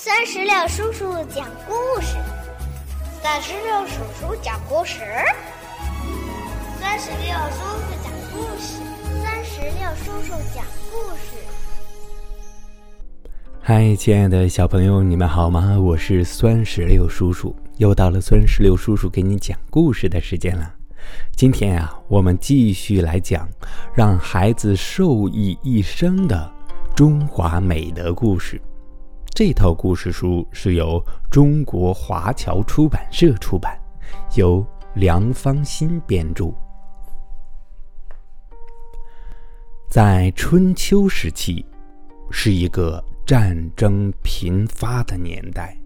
三十六叔叔讲故事，三十六叔叔讲故事，三十六叔叔讲故事，三十六叔叔讲故事。嗨，亲爱的小朋友，你们好吗？我是酸石榴叔叔，又到了酸石榴叔叔给你讲故事的时间了。今天啊，我们继续来讲让孩子受益一生的中华美德故事。这套故事书是由中国华侨出版社出版，由梁芳新编著。在春秋时期，是一个战争频发的年代。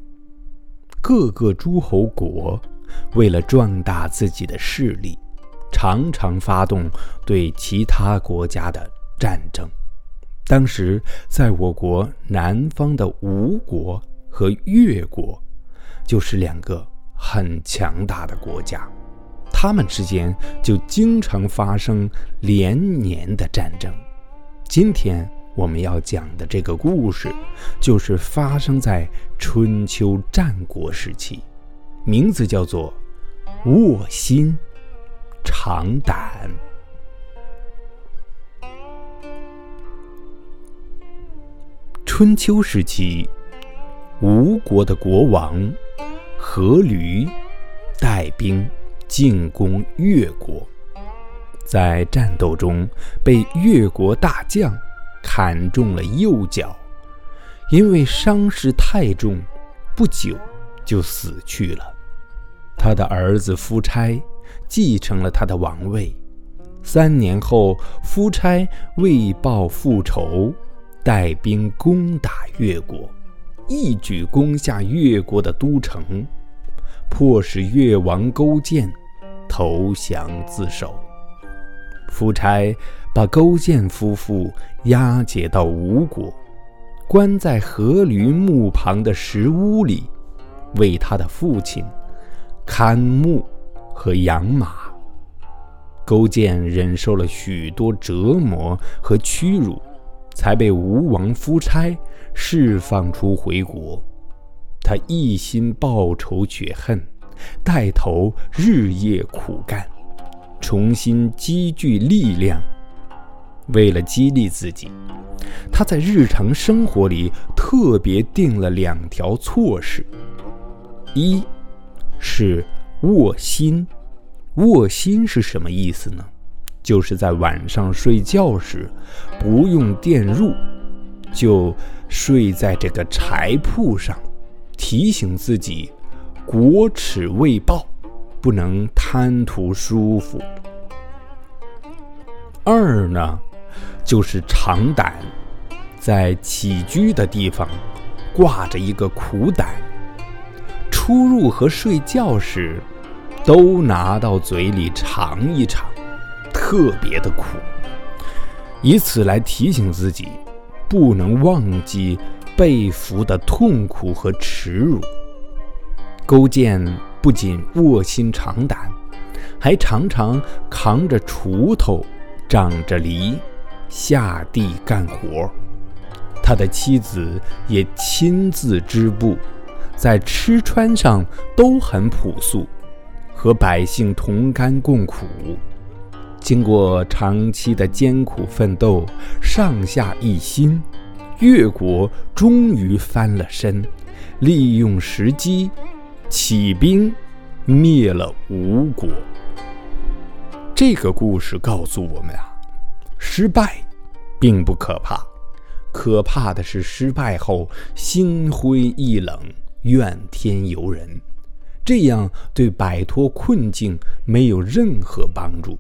各个诸侯国为了壮大自己的势力，常常发动对其他国家的战争。当时，在我国南方的吴国和越国，就是两个很强大的国家，他们之间就经常发生连年的战争。今天我们要讲的这个故事，就是发生在春秋战国时期，名字叫做“卧薪尝胆”。春秋时期，吴国的国王阖闾带兵进攻越国，在战斗中被越国大将砍中了右脚，因为伤势太重，不久就死去了。他的儿子夫差继承了他的王位。三年后，夫差为报复仇。带兵攻打越国，一举攻下越国的都城，迫使越王勾践投降自首。夫差把勾践夫妇押解到吴国，关在阖闾墓旁的石屋里，为他的父亲看墓和养马。勾践忍受了许多折磨和屈辱。才被吴王夫差释放出回国，他一心报仇雪恨，带头日夜苦干，重新积聚力量。为了激励自己，他在日常生活里特别定了两条措施：一是卧薪。卧薪是什么意思呢？就是在晚上睡觉时，不用电褥，就睡在这个柴铺上，提醒自己国耻未报，不能贪图舒服。二呢，就是长胆，在起居的地方挂着一个苦胆，出入和睡觉时，都拿到嘴里尝一尝。特别的苦，以此来提醒自己，不能忘记被俘的痛苦和耻辱。勾践不仅卧薪尝胆，还常常扛着锄头、长着犁下地干活。他的妻子也亲自织布，在吃穿上都很朴素，和百姓同甘共苦。经过长期的艰苦奋斗，上下一心，越国终于翻了身，利用时机起兵灭了吴国。这个故事告诉我们啊，失败并不可怕，可怕的是失败后心灰意冷、怨天尤人，这样对摆脱困境没有任何帮助。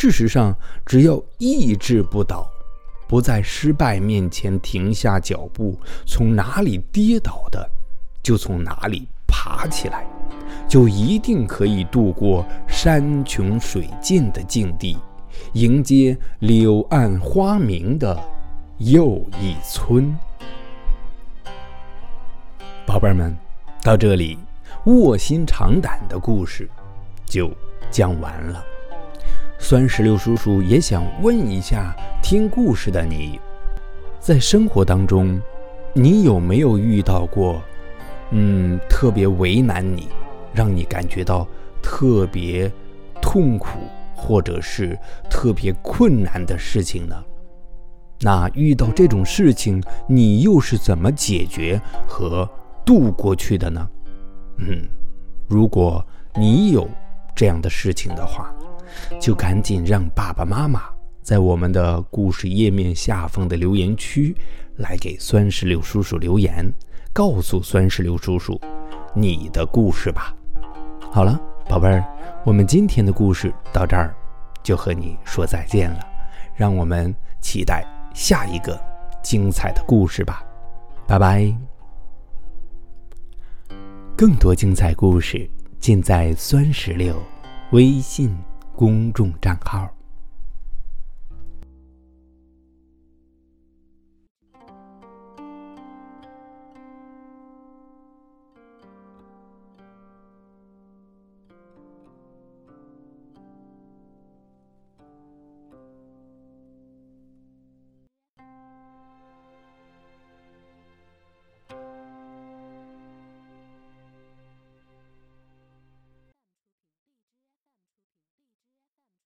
事实上，只要意志不倒，不在失败面前停下脚步，从哪里跌倒的，就从哪里爬起来，就一定可以度过山穷水尽的境地，迎接柳暗花明的又一村。宝贝们，到这里，卧薪尝胆的故事就讲完了。酸石榴叔叔也想问一下，听故事的你，在生活当中，你有没有遇到过，嗯，特别为难你，让你感觉到特别痛苦，或者是特别困难的事情呢？那遇到这种事情，你又是怎么解决和度过去的呢？嗯，如果你有这样的事情的话，就赶紧让爸爸妈妈在我们的故事页面下方的留言区来给酸石榴叔叔留言，告诉酸石榴叔叔你的故事吧。好了，宝贝儿，我们今天的故事到这儿就和你说再见了，让我们期待下一个精彩的故事吧。拜拜。更多精彩故事尽在酸石榴微信公众账号。